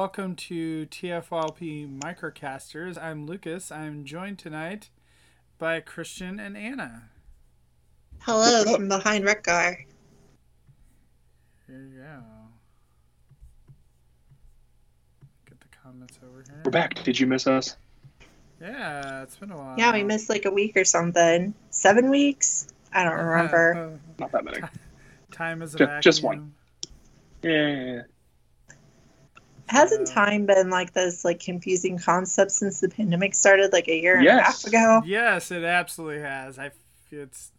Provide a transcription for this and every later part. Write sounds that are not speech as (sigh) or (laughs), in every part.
Hello, welcome to TFLP Microcasters. I'm Lucas. I'm joined tonight by Christian and Anna. Hello from behind Wreck-Gar. Here you go. Get the comments over here. We're back. Did you miss us? Yeah, it's been a while. Yeah, we missed like a week or something. Seven weeks? I don't remember. Not that many. Time is a Ju- just one. Yeah. Hasn't time been like this like confusing concept since the pandemic started like a year and a half ago? Yes, it absolutely has. I it's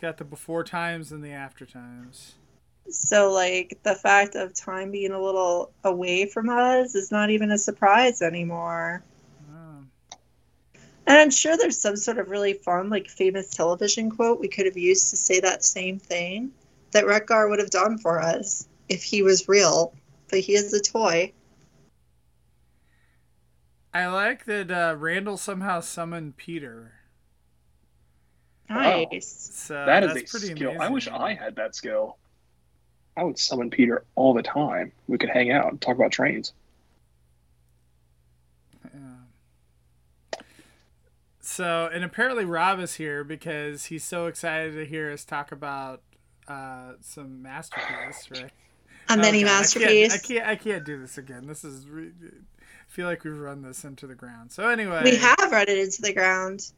got the before times and the after times. So like the fact of time being a little away from us is not even a surprise anymore. Oh. And I'm sure there's some sort of really fun, like famous television quote we could have used to say that same thing that Wreck-Gar would have done for us if he was real. But he is a toy. I like that uh, Randall somehow summoned Peter. Wow. Nice. So that is that's a pretty skill. amazing. I wish I had that skill. I would summon Peter all the time. We could hang out and talk about trains. Yeah. So, and apparently Rob is here because he's so excited to hear us talk about uh, some masterpiece, right? A mini God, masterpiece. I can't, I can't. I can't do this again. This is. Re- I feel like we've run this into the ground. So anyway, We have run it into the ground.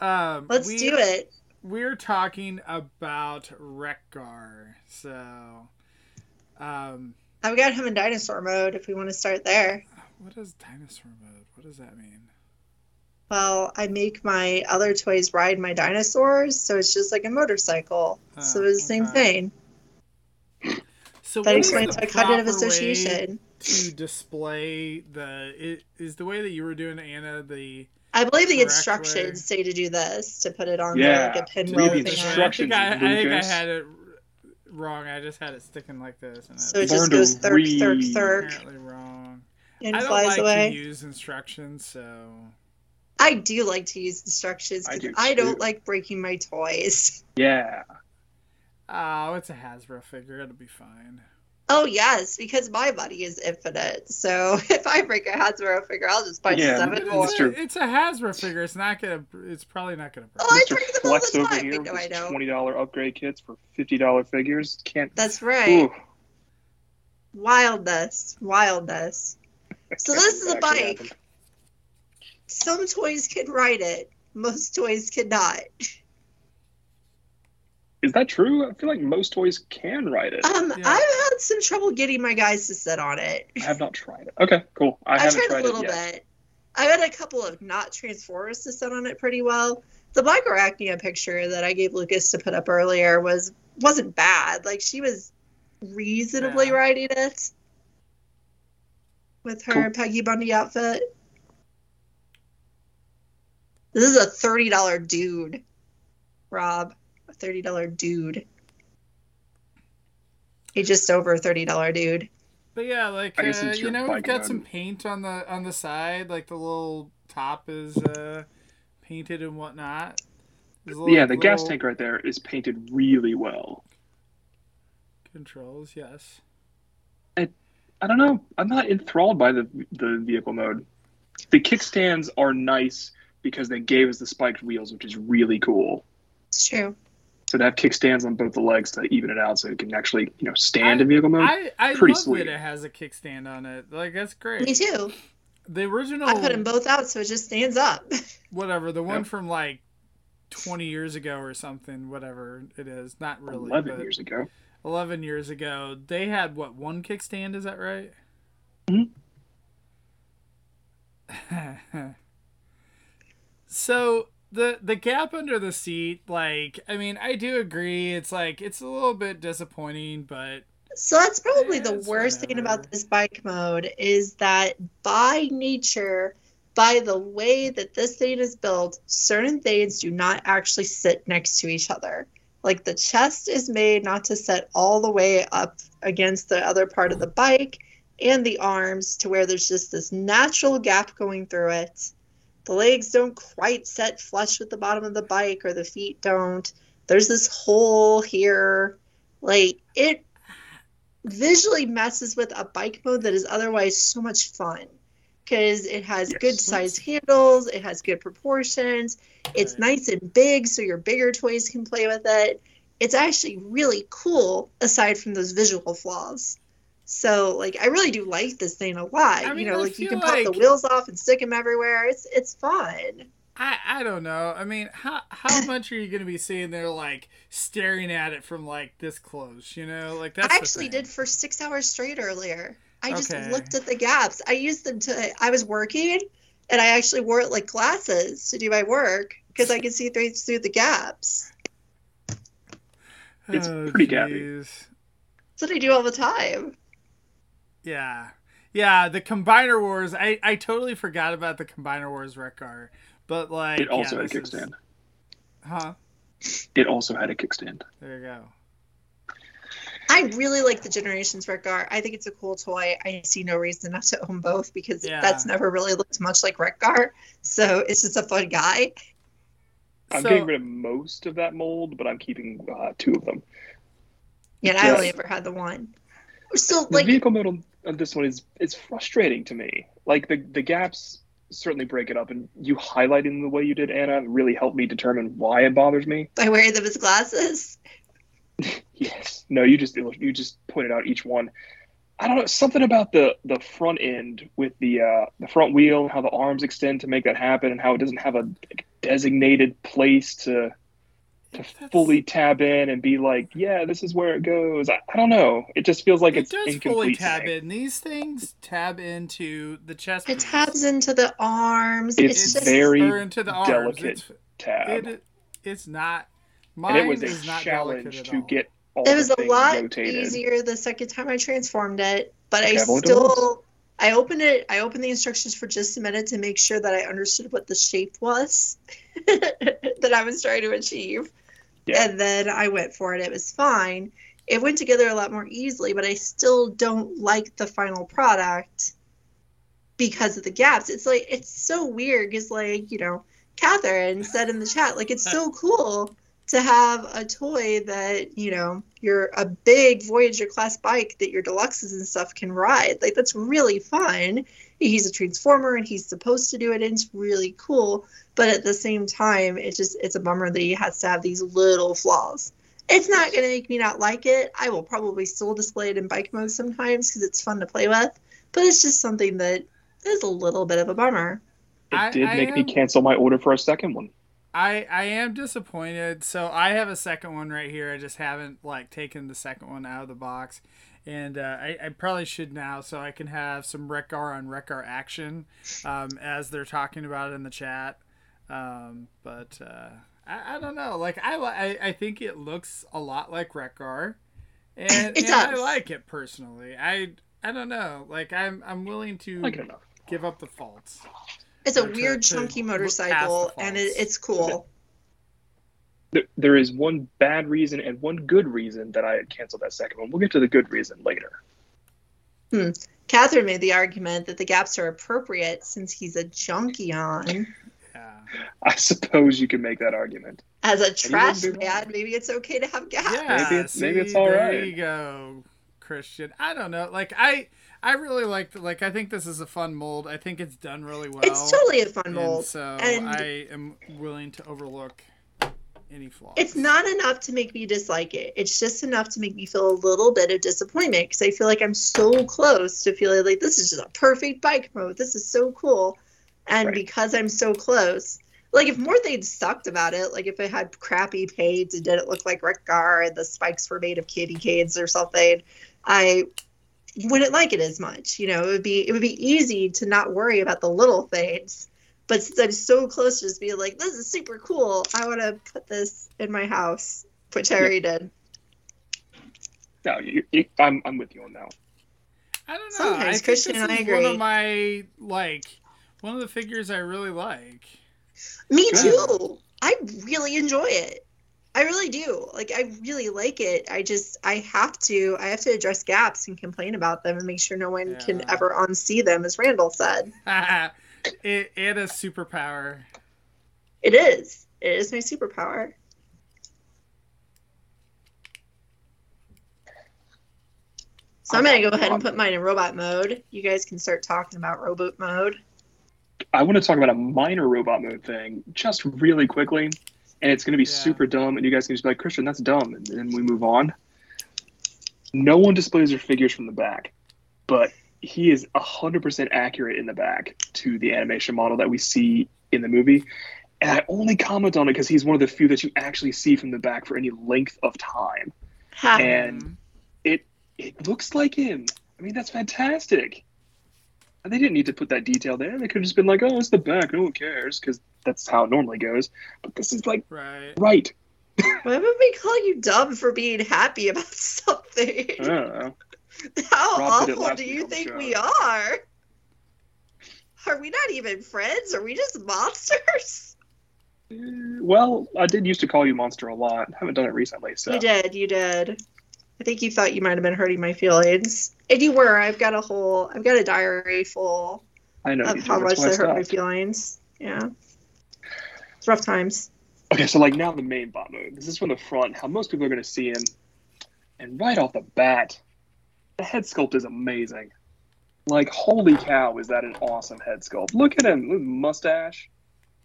Um, Let's we- do it. We're talking about Rekgar. So, um, I've got him in dinosaur mode if we want to start there. what is dinosaur mode? What does that mean? Well, I make my other toys ride my dinosaurs, so it's just like a motorcycle. so Oh, it's the same okay. thing. So That explains my cognitive association. to display the it, is the way that you were doing Anna the I believe the instructions way. say to do this to put it on Yeah, the, like a pinwheel read the thing. instructions. I think I, I think I had it wrong. I just had it sticking like this, and So it just goes thirk, read. thirk, thirk, apparently wrong. and I don't flies like away. to use instructions, so I do like to use instructions I because do I, don't like breaking my toys. Yeah. Oh, it's a Hasbro figure. It'll be fine. Oh yes, because my money is infinite. So (laughs) if I break a Hasbro figure, I'll just buy Yeah, seven It's more. Mr. a, it's a Hasbro figure. It's not gonna. It's probably not gonna break. Oh, I Mr. break them all Flex the over time. here I know, with I know. twenty dollar upgrade kits for fifty dollar figures. Can't. That's right. Ooh, Wildness, wildness. So this is a bike. happen. Some toys can ride it. Most toys cannot. (laughs) Is that true? I feel like most toys can ride it. Um, Yeah. I've had some trouble getting my guys to sit on it. I have not tried it. Okay, cool. I, (laughs) I haven't tried tried, a little it yet. bit. I had a couple of not Transformers to sit on it pretty well. The Black Arachnia picture that I gave Lucas to put up earlier was wasn't bad. Like she was reasonably Yeah. riding it with her Cool. Peggy Bundy outfit. This is a thirty dollar dude, Rob. A thirty dollar dude. A just over thirty dollar dude. But yeah, like uh, you know, we've got mode. some paint on the on the side. Like the little top is uh, painted and whatnot. Little- Yeah, the gas tank right there is painted really well. controls. Yes. I, I don't know. I'm not enthralled by the the vehicle mode. The kickstands are nice because they gave us the spiked wheels, which is really cool. It's true. So to have kickstands on both the legs to even it out, so it can actually you know stand in vehicle mode. I I Pretty love sweet. that it has a kickstand on it. Like that's great. Me too. The original, I put them both out so it just stands up. (laughs) whatever, the one Yep. from like twenty years ago or something, whatever it is. Not really. Eleven years ago. 11 years ago, they had what one kickstand? Is that right? Mhm. (laughs) so the the gap under the seat, like, I mean, I do agree. It's like it's a little bit disappointing, but So that's probably the worst thing about this bike mode is that by nature, by the way that this thing is built, certain things do not actually sit next to each other. Like the chest is made not to set all the way up against the other part of the bike, and the arms to where there's just this natural gap going through it. The legs don't quite set flush with the bottom of the bike, or the feet don't. There's this hole here. Like it visually messes with a bike mode that is otherwise so much fun because it has Yes. good sized handles, it has good proportions, it's nice and big so your bigger toys can play with it. It's actually really cool aside from those visual flaws. So like I really do like this thing a lot. I mean, you know, I like you feel can pop the wheels off and stick them everywhere. It's it's fun. I, I don't know. I mean, how how (laughs) much are you gonna be sitting there like staring at it from like this close? You know, like that's. I actually did for six hours straight earlier. I just Okay. looked at the gaps. I used them to. I was working, and I actually wore it like glasses to do my work because I could see through through the gaps. It's Oh, pretty gappy. jeez. That's what I do all the time. Yeah, yeah. The Combiner Wars. I I totally forgot about the Combiner Wars Wreck-Gar, but like It also yeah, had a this is- kickstand. Huh? It also had a kickstand. There you go. I really like the Generations Wreck-Gar. I think it's a cool toy. I see no reason not to own both because Yeah. that's never really looked much like Wreck-Gar. So it's just a fun guy. I'm So- getting rid of most of that mold, but I'm keeping uh, two of them. Yeah, and I only ever had the one. So The like vehicle mode on this one is is frustrating to me. Like the the gaps certainly break it up, and you highlighting the way you did, Anna, really helped me determine why it bothers me. by wearing them as glasses. (laughs) Yes. No, you just you just pointed out each one. I don't know something about the the front end with the uh, the front wheel, and how the arms extend to make that happen, and how it doesn't have a designated place to to That's- fully tab in and be like, yeah, this is where it goes. I, I don't know. It just feels like it's. it it's does incomplete. fully tab me. in. These things tab into the chest. It tabs into the arms. It's It's, just very or into the arms. delicate It's, Tab, it, it's not. and Mine it was a is not challenge to all. get all it was a lot rotated. easier the second time I transformed it, but I Okay, well, it still I opened it. I opened the instructions for just a minute to make sure that I understood what the shape was (laughs) that I was trying to achieve, Yeah. and then I went for it. It was fine. It went together a lot more easily, but I still don't like the final product because of the gaps. It's like it's so weird because like you know Catherine said in the chat like it's so (laughs) cool to have a toy that you know you're a big Voyager class bike that your deluxes and stuff can ride. Like that's really fun. He's a transformer and he's supposed to do it. And it's really cool, but at the same time, it just it's a bummer that he has to have these little flaws. It's not going to make me not like it. I will probably still display it in bike mode sometimes because it's fun to play with. But it's just something that is a little bit of a bummer. It I- did I make me cancel my order for a second one. I I am disappointed. So I have a second one right here. I just haven't like taken the second one out of the box, and uh, I I probably should now so I can have some Wreck-Gar on Wreck-Gar action, um, as they're talking about it in the chat. Um, but uh, I I don't know. Like I I I think it looks a lot like Wreck-Gar, and, and I like it personally. I I don't know. Like I'm I'm willing to like give up the faults. It's a weird, to chunky look past the motorcycle, and it, it's cool. There, there is one bad reason and one good reason that I had canceled that second one. We'll get to the good reason later. Hmm. Catherine made the argument that the gaps are appropriate since he's a junkion. Yeah. (laughs) I suppose you can make that argument. As a trash man, maybe it's okay to have gaps. Yeah, Maybe it's- maybe it's all there right. you go, Christian. I don't know. Like I, I really like. Like I think this is a fun mold. I think it's done really well. It's totally a fun and mold. so and- I am willing to overlook any flaws. It's not enough to make me dislike it. It's just enough to make me feel a little bit of disappointment because I feel like I'm so close to feeling like this is just a perfect bike mode. This is so cool. And Right. because I'm so close, like if more they'd sucked about it, like if it had crappy paint and didn't look like Wreck-Gar and the spikes were made of candy canes or something, I wouldn't like it as much. You know, it would be it would be easy to not worry about the little things. But since I'm so close to just being like, this is super cool, I want to put this in my house, which I already did. No, you, you, I'm, I'm with you on that. one. I don't know. Sometimes, I think Christian, this I is agree. one of my like one of the figures I really like. Me Good. too. I really enjoy it. I really do. Like I really like it. I just I have to I have to address gaps and complain about them and make sure no one can Yeah. ever unsee them, as Randall said. (laughs) it, it has superpower. It is. It is my superpower. So I'm gonna go ahead and put mine in robot mode. You guys can start talking about robot mode. I want to talk about a minor robot mode thing just really quickly, and it's going to be Yeah. super dumb, and you guys can just be like, Christian, that's dumb, and then we move on. No one displays their figures from the back, but he is 100% accurate in the back to the animation model that we see in the movie. And I only comment on it because he's one of the few that you actually see from the back for any length of time. Ha. And it it looks like him. I mean, that's fantastic. And they didn't need to put that detail there. They could have just been like, "Oh, it's the back. No one cares," because that's how it normally goes. But this is like Right. right. Why would we call you dumb for being happy about (laughs) something? I don't know. How Rob awful do you think show. we are? Are we not even friends? Are we just monsters? Well, I did used to call you monster a lot. haven't done it recently, so You did, you did. I think you thought you might have been hurting my feelings. And you were. I've got a whole I've got a diary full I know. of how much That's why I that hurt my feelings. Yeah. It's rough times. Okay, so like now the main bot mode. This is from the front, how most people are going to see him. And right off the bat, the head sculpt is amazing. Like, holy cow, is that an awesome head sculpt? Look at him, with mustache,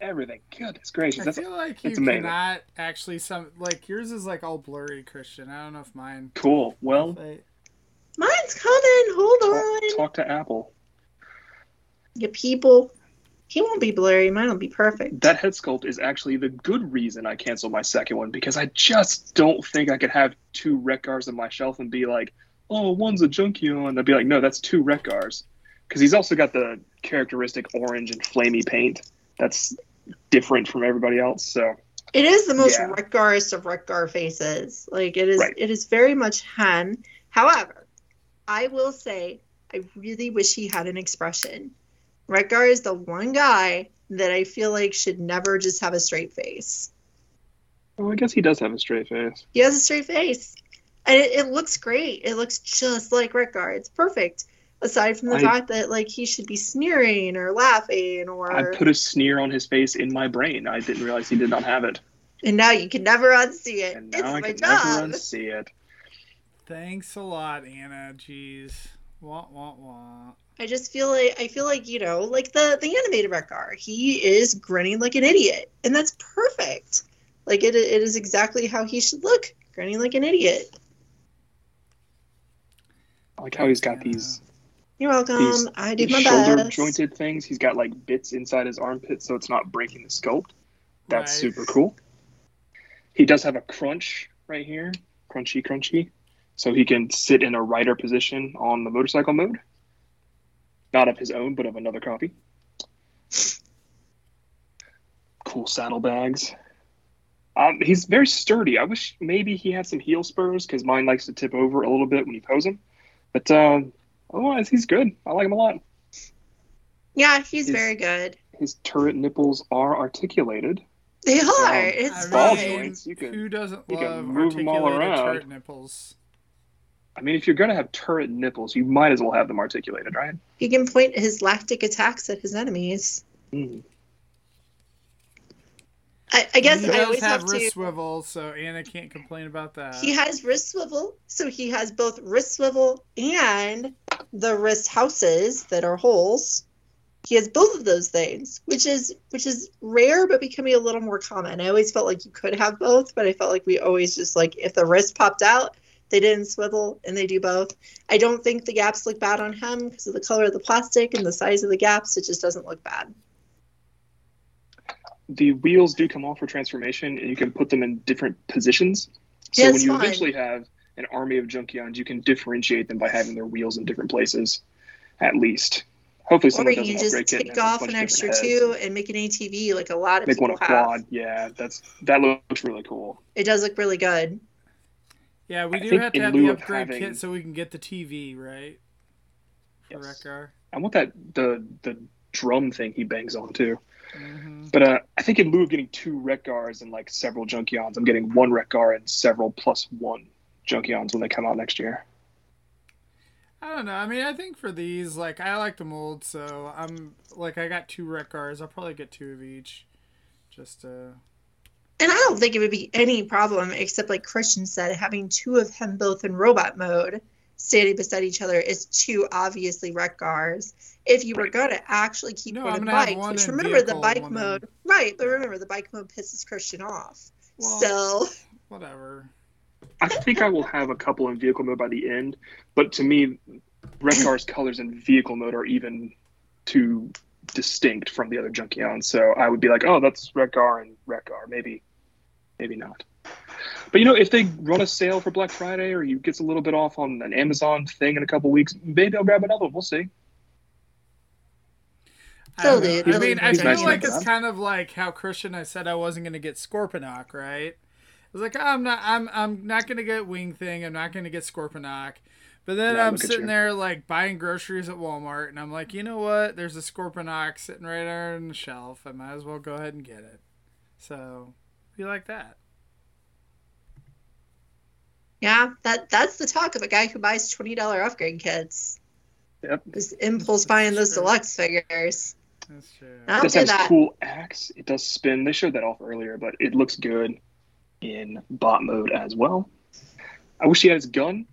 everything. Goodness gracious, I feel like you it's amazing. cannot actually some like yours is like all blurry, Christian. I don't know if mine. cool. Well, Like, Mine's coming. Hold talk, on. talk to Apple. You people. He won't be blurry. Mine will be perfect. That head sculpt is actually the good reason I canceled my second one because I just don't think I could have two Wreck-Gars on my shelf and be like, oh, one's a Junkion. And I'd be like, no, that's two Wreck-Gars. Because he's also got the characteristic orange and flamey paint that's different from everybody else. So, It is the most Yeah. Rekgarist of Wreck-Gar faces. Like it is Right. it is very much Hen. However, I will say I really wish he had an expression. Wreck-Gar is the one guy that I feel like should never just have a straight face. well, I guess he does have a straight face. He has a straight face. And it, it looks great. It looks just like Wreck-Gar. It's perfect. Aside from the I- fact that like he should be sneering or laughing or I put a sneer on his face in my brain. I didn't realize he did not have it. and now you can never unsee it. And It's now I my can job. never unsee it. thanks a lot, Anna. Jeez. Wah wah wah. I just feel like I feel like you know, like the the animated Wreck-Gar, he is grinning like an idiot, and that's perfect. Like it, it is exactly how he should look, grinning like an idiot. I like how he's got these You're welcome. These- I do these my shoulder best. jointed things. He's got like bits inside his armpit, so it's not breaking the sculpt. That's Right. super cool. He does have a crunch right here, crunchy, crunchy, so he can sit in a rider position on the motorcycle mode. Not of his own, but of another copy. Cool saddlebags. Um, he's very sturdy. I wish maybe he had some heel spurs because mine likes to tip over a little bit when you pose him. But uh, otherwise, he's good. I like him a lot. Yeah, he's His- very good. His turret nipples are articulated. They are. Um, it's I ball fine. mean, joints, you can- who doesn't you can love move 'em all around. turret nipples? I mean, if you're gonna have turret nipples, you might as well have them articulated, right? He can point his lactic attacks at his enemies. Mm. I, I guess he I always have have wrist to. swivel, so Anna can't complain about that. He has wrist swivel, so he has both wrist swivel and the wrist houses that are holes. He has both of those things, which is which is rare but becoming a little more common. I always felt like you could have both, but I felt like we always just like if the wrist popped out, they didn't swivel and they do both. I don't think the gaps look bad on him because of the color of the plastic and the size of the gaps. It just doesn't look bad. The wheels do come off for transformation, and you can put them in different positions. So Yeah, when you fine. eventually have an army of Junkions, you can differentiate them by having their wheels in different places, at least. Hopefully, Or someone you doesn't just break take has off an extra two and make an ATV like a lot of Make one people a have. quad. Yeah, that's that looks really cool. It does look really good. yeah, we I do have to have lieu the upgrade having- kit so we can get the TV, right? For Yes. Wreck-Gar. I want that the the drum thing he bangs on too. hmm But uh, I think in lieu of getting two Wreck-Gars and like several Junkions, I'm getting one Wreck-Gar and several plus one Junkions when they come out next year. I don't know. I mean, I think for these, like, I like the mold, so I'm like, I got two Wreck-Gars. I'll probably get two of each. Just uh, And I don't think it would be any problem, except like Christian said, having two of him both in robot mode standing beside each other is two obviously Wreck-Gars. If you were going to actually keep No, one I'm in gonna bike, one which remember the bike one in- mode, right? But remember the bike mode pisses Christian off. Well, so (laughs) whatever. I think I will have a couple in vehicle mode by the end, but to me, Wreck-Gar's (clears throat) colors in vehicle mode are even too distinct from the other Junkions. So I would be like, oh, that's Wreck-Gar and Wreck-Gar. Maybe, maybe not. But you know, if they run a sale for Black Friday or you gets a little bit off on an Amazon thing in a couple weeks, maybe I'll grab another one. We'll see. I Still, don't know. dude, I mean, I feel nice like enough. it's kind of like how Christian I said I wasn't going to get Scorponok, right? I was like, oh, I'm not, I'm, I'm not going to get Wing Thing. I'm not going to get Scorponok. But then Yeah, I'm sitting there like buying groceries at Walmart, and I'm like, you know what? There's a Scorponok sitting right there on the shelf. I might as well go ahead and get it. So, be like that. Yeah, that that's the talk of a guy who buys twenty dollar upgrade kits. Yep. This impulse buying those Sure. deluxe figures. That's true. I don't This has that. cool axe. It does spin. They showed that off earlier, but it looks good in bot mode as well. I wish he had his gun.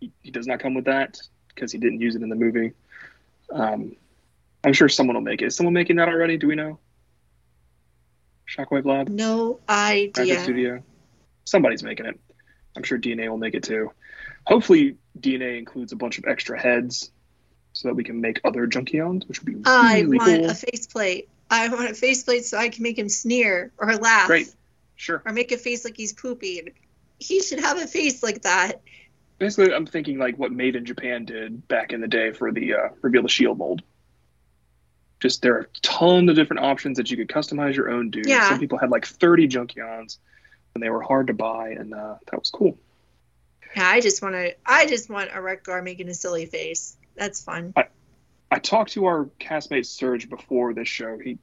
He, he does not come with that because he didn't use it in the movie. Um, I'm sure someone will make it. Is someone making that already? Do we know? Shockwave Lab, No Graphic idea. Studio. Somebody's making it. I'm sure DNA will make it too. Hopefully, DNA includes a bunch of extra heads so that we can make other Junkions, which would be really I want cool. a faceplate. I want a faceplate so I can make him sneer or laugh Great. Sure. or make a face like he's pooping. He should have a face like that. Basically, I'm thinking like what Made in Japan did back in the day for the uh, Reveal the Shield mold. Just there are a ton of different options that you could customize your own dude. Yeah. Some people had like 30 Junkions, and they were hard to buy, and uh, that was cool. Yeah, I just want to. I just want a Wreck-Gar making a silly face. That's fun. I talked to our castmate Serge before this show. He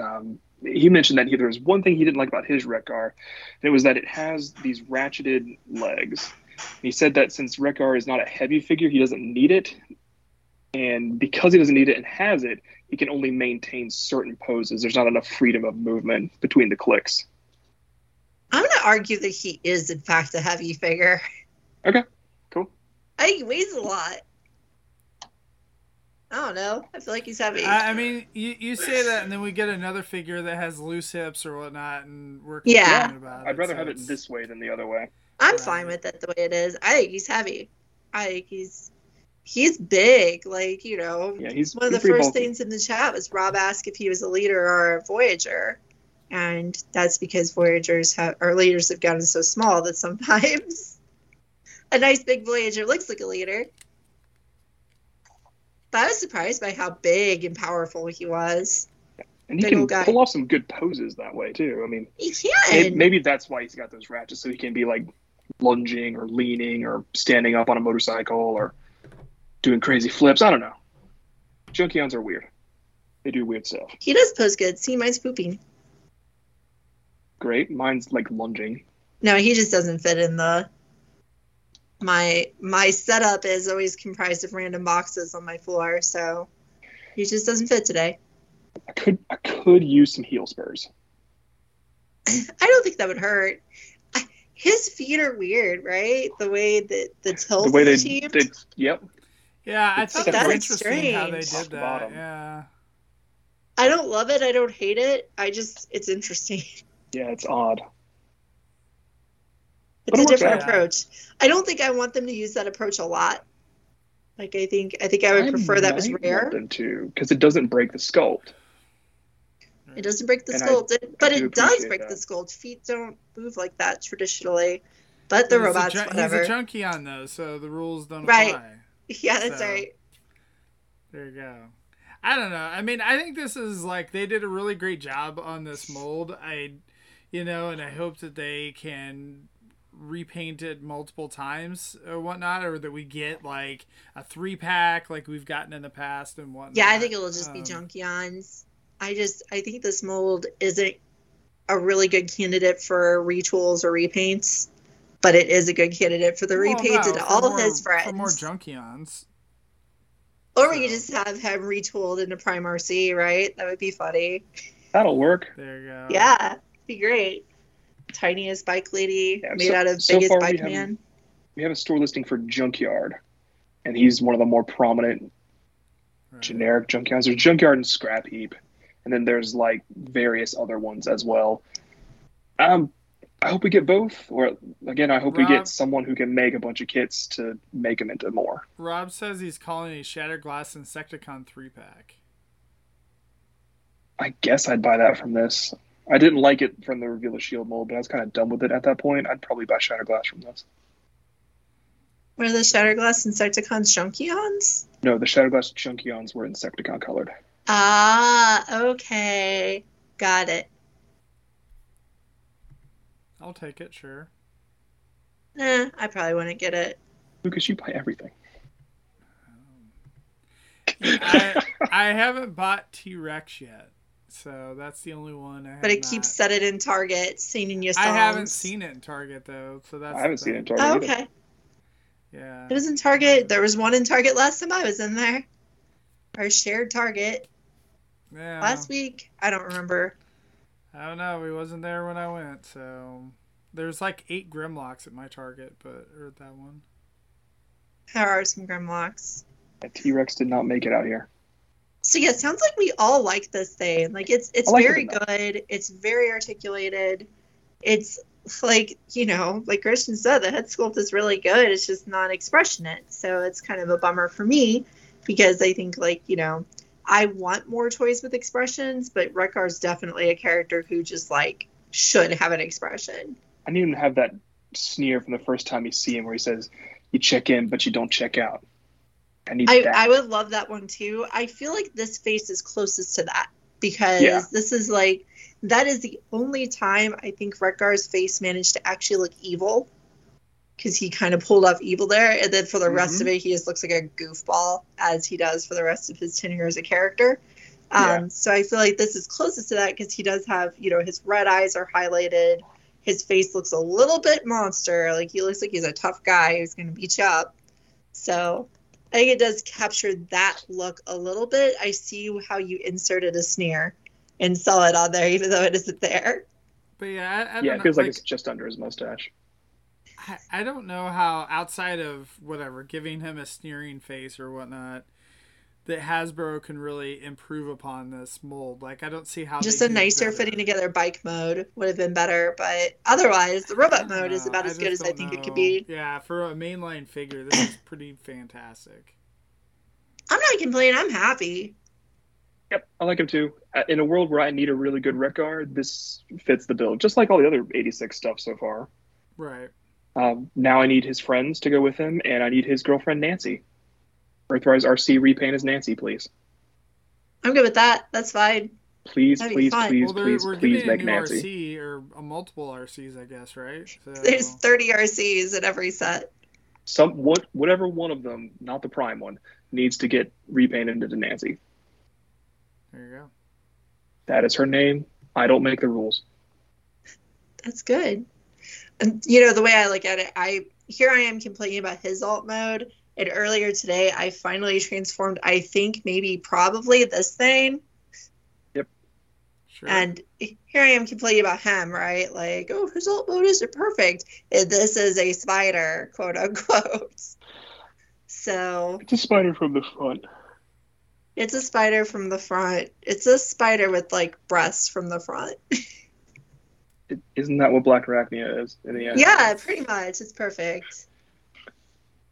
um, he mentioned that he, there was one thing he didn't like about his Wreck-Gar, and it was that it has these ratcheted legs. And he said that since Wreck-Gar is not a heavy figure, he doesn't need it, and because he doesn't need it and has it, he can only maintain certain poses. There's not enough freedom of movement between the clicks. I'm gonna argue that he is in fact a heavy figure. Okay, cool. I think he weighs a lot. I don't know. I feel like he's heavy. I, I mean, you, you say that, and then we get another figure that has loose hips or whatnot, and we're Yeah. complaining about it. I'd rather so have it this way than the other way. I'm Right. fine with it the way it is. I think he's heavy. I think he's he's big. Like you know, Yeah, he's one of the he's pretty first bulky. things in the chat was Rob asked if he was a leader or a Voyager, and that's because Voyagers have our leaders have gotten so small that sometimes (laughs) a nice big Voyager looks like a leader. But I was surprised by how big and powerful he was. And he big can guy. pull off some good poses that way too. I mean, He Maybe, can. maybe that's why he's got those ratchets, so he can be like lunging or leaning or standing up on a motorcycle or doing crazy flips. I don't know. Junkions are weird. They do weird stuff. He does pose good. See, mine's pooping. Great. Mine's like lunging. No, he just doesn't fit in the my my setup is always comprised of random boxes on my floor, so he just doesn't fit today. I could I could use some heel spurs. (laughs) I don't think that would hurt. I, his feet are weird, right? The way that the tilt The way they, is achieved. they yep. Yeah, I It's thought like that was that's interesting how they did Top that. bottom. Yeah. I don't love it. I don't hate it. I just it's interesting. (laughs) Yeah, it's odd. It's But a it works different out. approach. I don't think I want them to use that approach a lot. Like I think I think I would prefer that was rare. want them to because it doesn't break the sculpt. It doesn't break the And I- sculpt, it, but do it does break that. the sculpt. Feet don't move like that traditionally, but the He's a robots, ju- whatever. He's a Junkion though, so the rules don't Right. apply. (laughs) yeah, that's So- right. There you go. I don't know. I mean, I think this is like they did a really great job on this mold. I, you know, and I hope that they can repaint it multiple times or whatnot, or that we get like a three pack like we've gotten in the past and whatnot. Yeah, I think it'll just be Um, Junkions. I just I think this mold isn't a really good candidate for retools or repaints, but it is a good candidate for the well, repaints no, and all more- of his For friends. more Junkions. or we could just have him retooled into Prime RC, right? That would be funny. That'll work. There you go. Yeah, be great. Tiniest bike lady made so- out of so biggest far we bike haven't- man. We have a store listing for Junkyard, and he's one of the more prominent Right. generic junkyards. There's Junkyard and Scrap Heap, and then there's like various other ones as well. Um, I hope we get both, or again, I hope we get someone who can make a bunch of kits to make them into more. Rob says he's calling a Shattered Glass Insecticon three pack. I guess I'd buy that from this. I didn't like it from the Reveal the Shield mold, but I was kind of done with it at that point. I'd probably buy Shattered Glass from this. What are the Shatterglass Insecticons Junkions? No, the Shattered Glass Junkions were Insecticon colored. Ah, okay. Got it. I'll take it, sure. Eh, I probably wouldn't get it. Lucas, you buy everything. I I haven't bought T Rex yet, so that's the only one. I But it not. keeps set it in Target, singing your I haven't seen it in Target though, so that's. I haven't seen it in. Target. Oh, either. okay. Yeah. It was in Target. There was one in Target last time I was in there. Our shared Target Yeah. last week. I don't remember. I don't know. We wasn't there when I went, so there's like eight Grimlocks at my Target, but or that one. There are some Grimlocks. T Rex did not make it out here. So yeah, it sounds like we all like this thing. Like it's it's like very enough. good. It's very articulated. It's like you know, like Christian said, the head sculpt is really good. It's just not expressionate. So it's kind of a bummer for me because I think like you know, I want more toys with expressions, but Wreck-Gar's definitely a character who just like should have an expression. I need him to have that sneer from the first time you see him, where he says, "You check in, but you don't check out." I need I. I would love that one too. I feel like this face is closest to that because Yeah. this is like that is the only time I think Wreck-Gar's face managed to actually look evil because he kind of pulled off evil there, and then for the rest Mhm. of it, he just looks like a goofball as he does for the rest of his tenure as a character. Um, Yeah. So I feel like this is closest to that because he does have, you know, his red eyes are highlighted. His face looks a little bit monster. Like he looks like he's a tough guy who's going to beat you up. So I think it does capture that look a little bit. I see how you inserted a sneer and saw it on there, even though it isn't there. But yeah, I, I don't yeah, it know, feels like, it's just under his mustache. I, I don't know how outside of whatever giving him a sneering face or whatnot that Hasbro can really improve upon this mold. Like I don't see how Just a nicer fitting together bike mode would have been better, but otherwise, the robot mode don't is know. about as good as I don't think it could be. Yeah, for a mainline figure, this is pretty (coughs) fantastic. I'm not complaining. I'm happy. Yep, I like him too. Uh, In a world where I need a really good Wreck-Gar, this fits the bill, just like all the other 86 stuff so far. Right. Um, now I need his friends to go with him, and I need his girlfriend Nancy. Earthrise RC repaint as Nancy, please. I'm good with that. That's fine. Please, That'd please, fine. please, well, please, we're please getting a make new Nancy. RC or a multiple RCs, I guess, right? So, There's 30 RCs in every set. Some what, whatever one of them, not the prime one, needs to get repainted into Nancy. there you go. That is her name. I don't make the rules. That's good. And you know the way I look at it, I here I am complaining about his alt mode, and earlier today I finally transformed. I think maybe probably this thing, Yep. Sure. and here I am complaining about him, right? Like, oh, his alt mode isn't perfect, and this is a spider, quote unquote. So It's a spider from the front. it's a spider from the front. It's a spider with like breasts from the front. (laughs) Isn't that what Black Arachnia is in the end? Yeah, pretty much. It's perfect.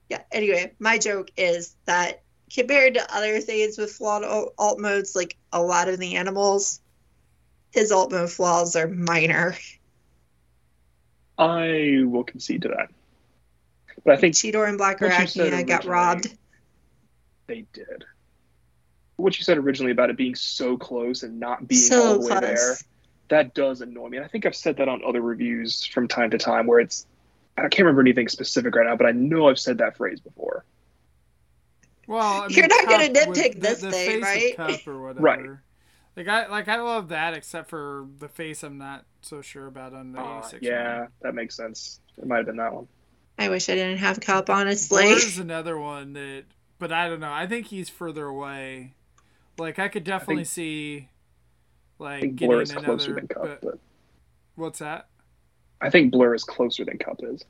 Yeah, anyway, my joke is that compared to other things with flawed alt modes, like a lot of the animals, his alt mode flaws are minor. I will concede to that. But I think Cheetor and Black What you said Arachnia got robbed. they did. What you said originally about it being so close and not being So all the way close. there, that does annoy me. And I think I've said that on other reviews from time to time where it's, I can't remember anything specific right now, but I know I've said that phrase before. Well, I (laughs) You're not gonna nitpick the- this the thing, face of right? Kup or (laughs) whatever. Right. Like I like I love that, except for the face. I'm not so sure about on the Uh, 86. yeah, that makes sense. It might have been that one. I wish I didn't have Kup, honestly. there's (laughs) another one that, but I don't know. I think he's further away. Like I could definitely think- see, I like think getting is another. closer than Kup, but- but what's that? I think Blur is closer than Kup is.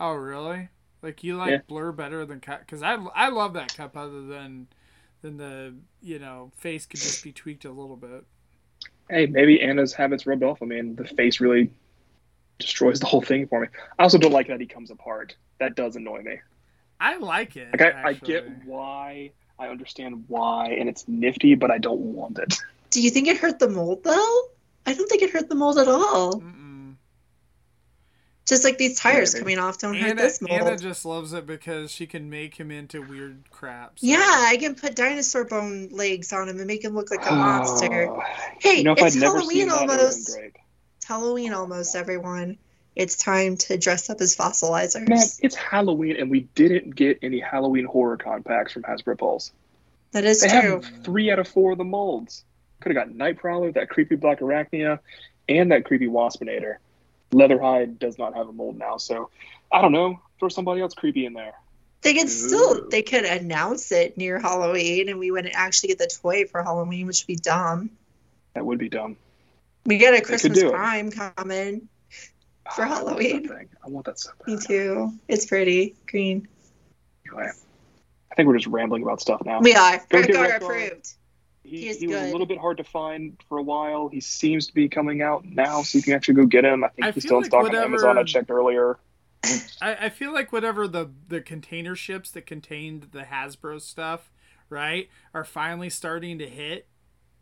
Oh really? Like you like Yeah. Blur better than Kup because I I love that Kup other than than the you know face could just be tweaked a little bit. Hey, maybe Anna's habits rubbed off on me, and the face really destroys the whole thing for me. I also don't like that he comes apart. That does annoy me. I like it. Like I, I get why, I understand why, and it's nifty, but I don't want it. Do you think it hurt the mold though? I don't think it hurt the mold at all. Mm-mm. Just like these tires Maybe. coming off don't hurt Anna, this mold. Anna just loves it because she can make him into weird crap. so- Yeah, I can put dinosaur bone legs on him and make him look like a oh. monster. Oh, Hey, you know, it's I'd Halloween seen that, it would've been almost. It's Halloween almost, everyone. It's time to dress up as fossilizers. Man, it's Halloween, and we didn't get any Halloween horror con packs from Hasbro Pulse. that is They true. have three out of four of the molds. Could have got Night Prowler, that creepy Black Arachnia, and that creepy Waspinator. Leatherhide does not have a mold now, so I don't know. Throw somebody else creepy in there. They could still they could announce it near Halloween and we wouldn't actually get the toy for Halloween, which would be dumb. That would be dumb. We get a Christmas do it. Prime coming. For Ah, I want that Halloween. thing. I want that so Me too. It's pretty. Green. Anyway, I think we're just rambling about stuff now. We are. Go get Wreck-Gar Wreck-Gar. approved. He, He he was a little bit hard to find for a while. He seems to be coming out now, so you can actually go get him. I think I he's feel still in like stock whatever- on Amazon. I checked earlier. I, I feel like whatever the the container ships that contained the Hasbro stuff, right, are finally starting to hit.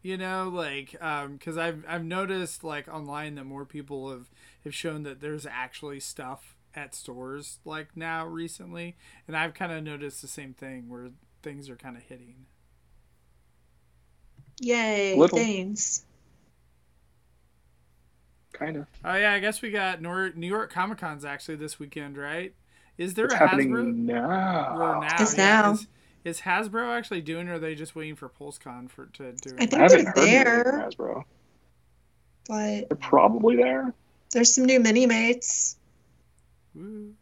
You know, like um, because I've I've noticed like online that more people have have shown that there's actually stuff at stores like now recently, and I've kind of noticed the same thing where things are kind of hitting. Yay. Little. Thanks. Kind of. Oh yeah, I guess we got Nor- New York Comic Con's actually this weekend, right? Is there It's a happening Hasbro? now. Or now, It's yeah. now. Is, is Hasbro actually doing, or are they just waiting for PulseCon for to do I think I they're there. Hasbro. But They're probably there. there's some new mini mates. Woo.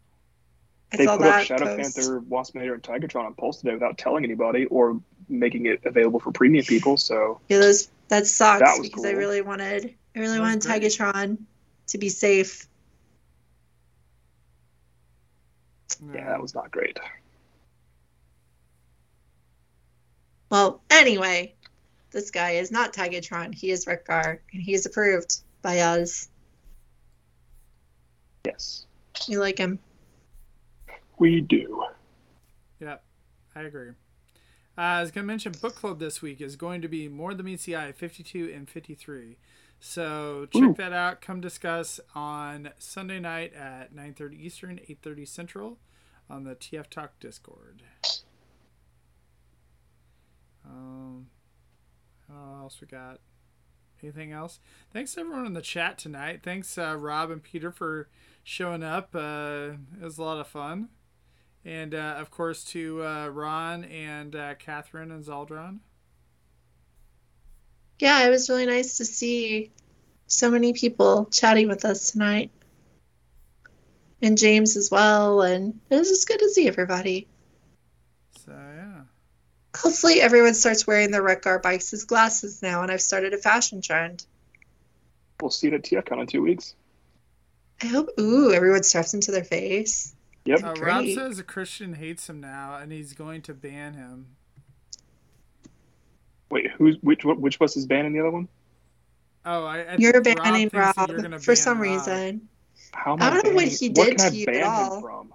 They saw put up Shadow post. Panther, Waspinator, and Tigatron on Pulse today without telling anybody or making it available for premium people. So Yeah, those that sucks That was because I really wanted I really wanted great. Tigatron to be safe. yeah, that was not great. Well, anyway, this guy is not Tigatron. He is Wreck-Gar, and he is approved by us. Yes, You like him. we do. Yep, I agree. Uh, I was going to mention book club this week is going to be More Than Meets the Eye 52 and 53. So check Ooh. that out. Come discuss on Sunday night at 9:30 Eastern, 8:30 Central on the TF Talk Discord. Um, what else we got? Anything else? Thanks everyone in the chat tonight. Thanks uh, Rob and Peter for showing up. Uh, it was a lot of fun. And uh, of course to uh, Ron and uh, Catherine and Zaldron. Yeah, it was really nice to see so many people chatting with us tonight. And James as well, and it was just good to see everybody. So yeah. Hopefully everyone starts wearing their Wreck-Gar bikes as glasses now, and I've started a fashion trend. We'll see you at TFCon in two weeks. I hope ooh, everyone straps into their face. Yep. Uh, Rob says a Christian hates him now, and he's going to ban him. Wait, who's which? Which bus is banning the other one? Oh, I, I You're think banning thinks that Rob you're gonna for some Rob. reason. How am I don't know what banning- he what did can I to you ban at him all. From?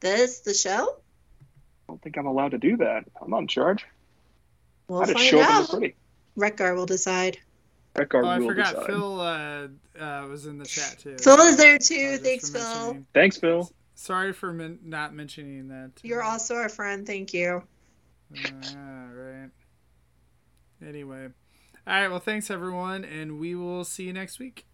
This the show? I don't think I'm allowed to do that. I'm not in charge. We'll I just find show up in out. the. Wreck-Gar will decide. Wreck-Gar Oh, I will forgot. decide. Phil uh, uh, was in the chat too. Phil is there too. just Thanks, Phil. mentioning- Thanks, Phil. Sorry for men- not mentioning that. You're uh, also our friend. Thank you. Yeah, right. Anyway. All right. Well, thanks everyone, and we will see you next week.